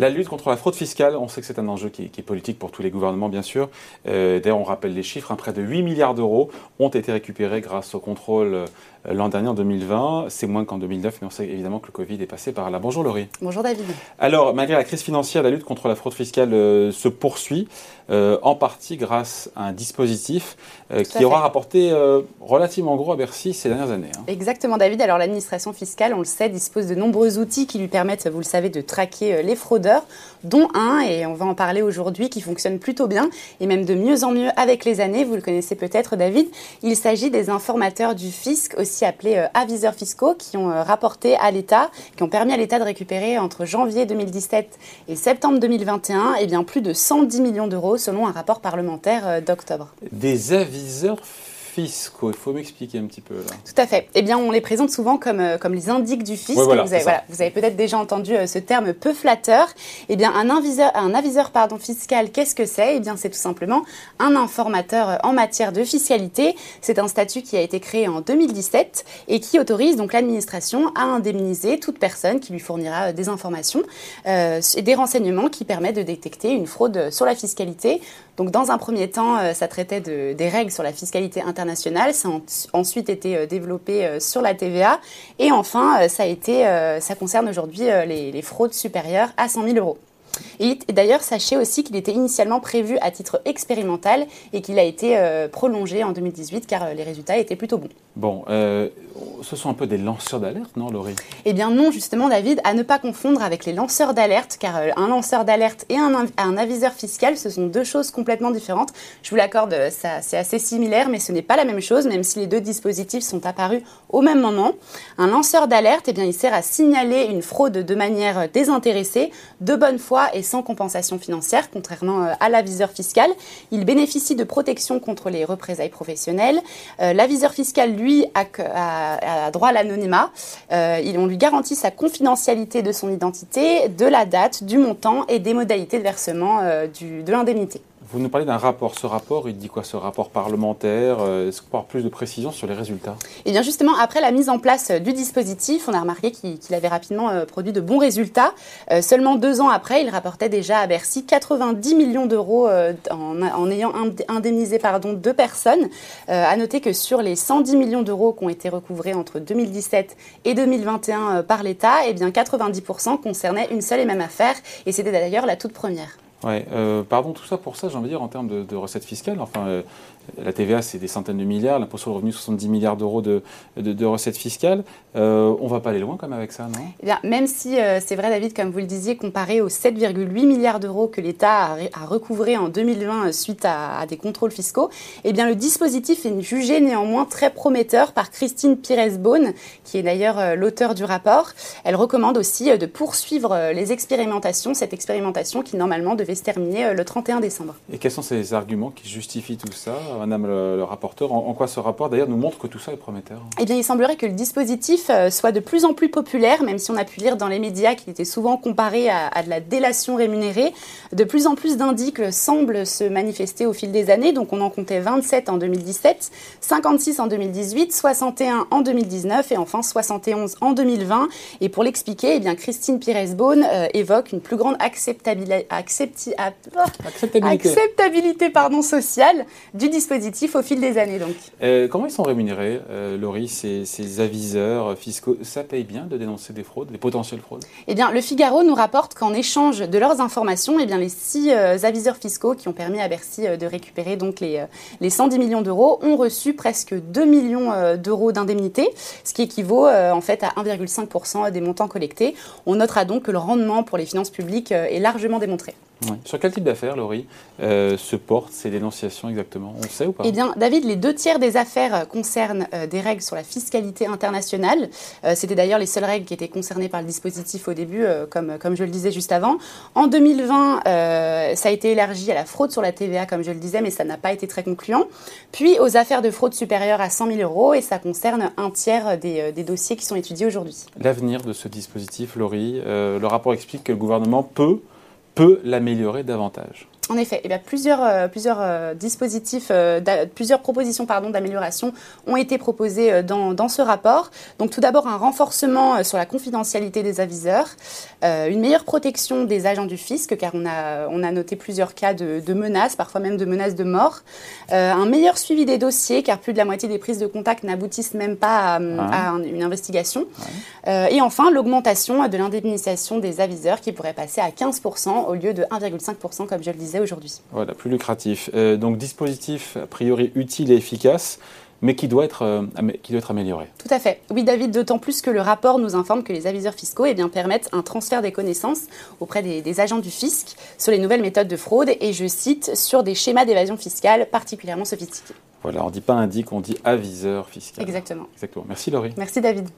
La lutte contre la fraude fiscale, on sait que c'est un enjeu qui est, politique pour tous les gouvernements, bien sûr. Euh, d'ailleurs, on rappelle les chiffres, hein, près de 8 milliards d'euros ont été récupérés grâce au contrôle euh, l'an dernier, en 2020. C'est moins qu'en 2009, mais on sait évidemment que le Covid est passé par là. Bonjour Laurie. Bonjour David. Alors, malgré la crise financière, la lutte contre la fraude fiscale euh, se poursuit, en partie grâce à un dispositif qui aura rapporté relativement gros à Bercy ces dernières années. Hein. Exactement David. Alors l'administration fiscale, on le sait, dispose de nombreux outils qui lui permettent, vous le savez, de traquer les fraudeurs dont un, et on va en parler aujourd'hui, qui fonctionne plutôt bien, et même de mieux en mieux avec les années. Vous le connaissez peut-être, David. Il s'agit des informateurs du fisc, aussi appelés euh, aviseurs fiscaux, qui ont euh, rapporté à l'État, qui ont permis à l'État de récupérer entre janvier 2017 et septembre 2021 et eh bien, plus de 110 millions d'euros selon un rapport parlementaire euh, d'octobre. Des aviseurs. Il faut m'expliquer un petit peu là. Tout à fait. Eh bien, on les présente souvent comme, euh, comme les indiques du fisc. vous, avez, peut-être déjà entendu euh, ce terme peu flatteur. Eh bien, un aviseur, un aviseur pardon, fiscal, qu'est-ce que c'est? Eh bien, c'est tout simplement un informateur euh, en matière de fiscalité. C'est un statut qui a été créé en 2017 et qui autorise donc l'administration à indemniser toute personne qui lui fournira des informations et des renseignements qui permettent de détecter une fraude sur la fiscalité. Donc, dans un premier temps, ça traitait de, des règles sur la fiscalité internationale Ça a ensuite été euh, développé euh, sur la TVA. Et enfin, euh, ça, a été, ça concerne aujourd'hui les fraudes supérieures à 100 000 euros. Et, d'ailleurs, sachez aussi qu'il était initialement prévu à titre expérimental et qu'il a été euh, prolongé en 2018 car euh, les résultats étaient plutôt bons. Bon, euh, ce sont un peu des lanceurs d'alerte, non, Laurie? Eh bien non, justement, David, à ne pas confondre avec les lanceurs d'alerte, car un lanceur d'alerte et un, un, aviseur fiscal, ce sont deux choses complètement différentes. Je vous l'accorde, c'est assez similaire, mais ce n'est pas la même chose, même si les deux dispositifs sont apparus au même moment. Un lanceur d'alerte, eh bien, il sert à signaler une fraude de manière désintéressée, de bonne foi et sans compensation financière, contrairement euh, à l'aviseur fiscal. Il bénéficie de protection contre les représailles professionnelles. Euh, l'aviseur fiscal, lui, a, droit à l'anonymat. Euh, on lui garantit sa confidentialité de son identité, de la date, du montant et des modalités de versement de l'indemnité. Vous nous parlez d'un rapport. Ce rapport, il dit quoi Ce rapport parlementaire euh, Est-ce qu'on peut avoir plus de précisions sur les résultats? Eh bien, justement, après la mise en place du dispositif, on a remarqué qu'il avait rapidement euh, produit de bons résultats. Euh, seulement deux ans après, il rapportait déjà à Bercy 90 millions d'euros en, ayant indemnisé pardon, deux personnes. à noter que sur les 110 millions d'euros qui ont été recouvrés entre 2017 et 2021 par l'État, eh bien 90% concernaient une seule et même affaire. Et c'était d'ailleurs la toute première. Ouais, euh, pardon, tout ça pour ça, j'ai envie de dire, en termes de, recettes fiscales. Enfin, euh, la TVA, c'est des centaines de milliards, l'impôt sur le revenu, 70 milliards d'euros de, de, recettes fiscales. Euh, on ne va pas aller loin quand même avec ça, non? Eh bien, Même si c'est vrai, David, comme vous le disiez, comparé aux 7,8 milliards d'euros que l'État a, recouvré en 2020 suite à, des contrôles fiscaux, eh bien, le dispositif est jugé néanmoins très prometteur par Christine Pires-Beaune, qui est d'ailleurs l'auteur du rapport. Elle recommande aussi de poursuivre les expérimentations, cette expérimentation qui normalement devait se terminer euh, le 31 décembre. Et quels sont ces arguments qui justifient tout ça, Madame le, rapporteur en, quoi ce rapport d'ailleurs nous montre que tout ça est prometteur Eh bien, il semblerait que le dispositif euh, soit de plus en plus populaire, même si on a pu lire dans les médias qu'il était souvent comparé à, de la délation rémunérée. De plus en plus d'indices semblent se manifester au fil des années. Donc, on en comptait 27 en 2017, 56 en 2018, 61 en 2019 et enfin 71 en 2020. Et pour l'expliquer, eh bien, Christine Pires-Beaune euh, évoque une plus grande acceptabilité acceptabilité. pardon, sociale du dispositif au fil des années. Donc. Euh, comment ils sont rémunérés, euh, Laurie, ces, aviseurs fiscaux? Ça paye bien de dénoncer des fraudes, des potentielles fraudes? Eh bien, le Figaro nous rapporte qu'en échange de leurs informations, eh bien, les six euh, aviseurs fiscaux qui ont permis à Bercy de récupérer donc les, les 110 millions d'euros ont reçu presque 2 millions d'euros d'indemnité, ce qui équivaut en fait à 1,5% des montants collectés. On notera donc que le rendement pour les finances publiques est largement démontré. Sur quel type d'affaires, Laurie, euh, se portent ces dénonciations exactement? On sait ou pas? Eh bien, David, les deux tiers des affaires concernent euh, des règles sur la fiscalité internationale. Euh, c'était d'ailleurs les seules règles qui étaient concernées par le dispositif au début, comme, comme je le disais juste avant. En 2020, ça a été élargi à la fraude sur la TVA, comme je le disais, mais ça n'a pas été très concluant. Puis aux affaires de fraude supérieures à 100 000 euros, et ça concerne un tiers des, des dossiers qui sont étudiés aujourd'hui. L'avenir de ce dispositif, Laurie, le rapport explique que le gouvernement peut peut l'améliorer davantage En effet, eh plusieurs, plusieurs dispositifs, plusieurs propositions d'amélioration ont été proposées dans, dans, ce rapport. Donc tout d'abord un renforcement sur la confidentialité des aviseurs, une meilleure protection des agents du fisc, car on a, on a noté plusieurs cas de, de menaces, parfois même de menaces de mort, un meilleur suivi des dossiers, car plus de la moitié des prises de contact n'aboutissent même pas à, une investigation. et enfin, l'augmentation de l'indemnisation des aviseurs qui pourrait passer à 15% au lieu de 1,5% comme je le disais aujourd'hui. Voilà, plus lucratif. Euh, donc dispositif a priori utile et efficace mais qui doit, être, euh, qui doit être amélioré. Tout à fait. Oui, David, d'autant plus que le rapport nous informe que les aviseurs fiscaux eh bien, permettent un transfert des connaissances auprès des, des, agents du fisc sur les nouvelles méthodes de fraude et, je cite, sur des schémas d'évasion fiscale particulièrement sophistiqués. Voilà, on ne dit pas indique, on dit aviseur fiscal. Exactement. Exactement. Merci Laurie. Merci David.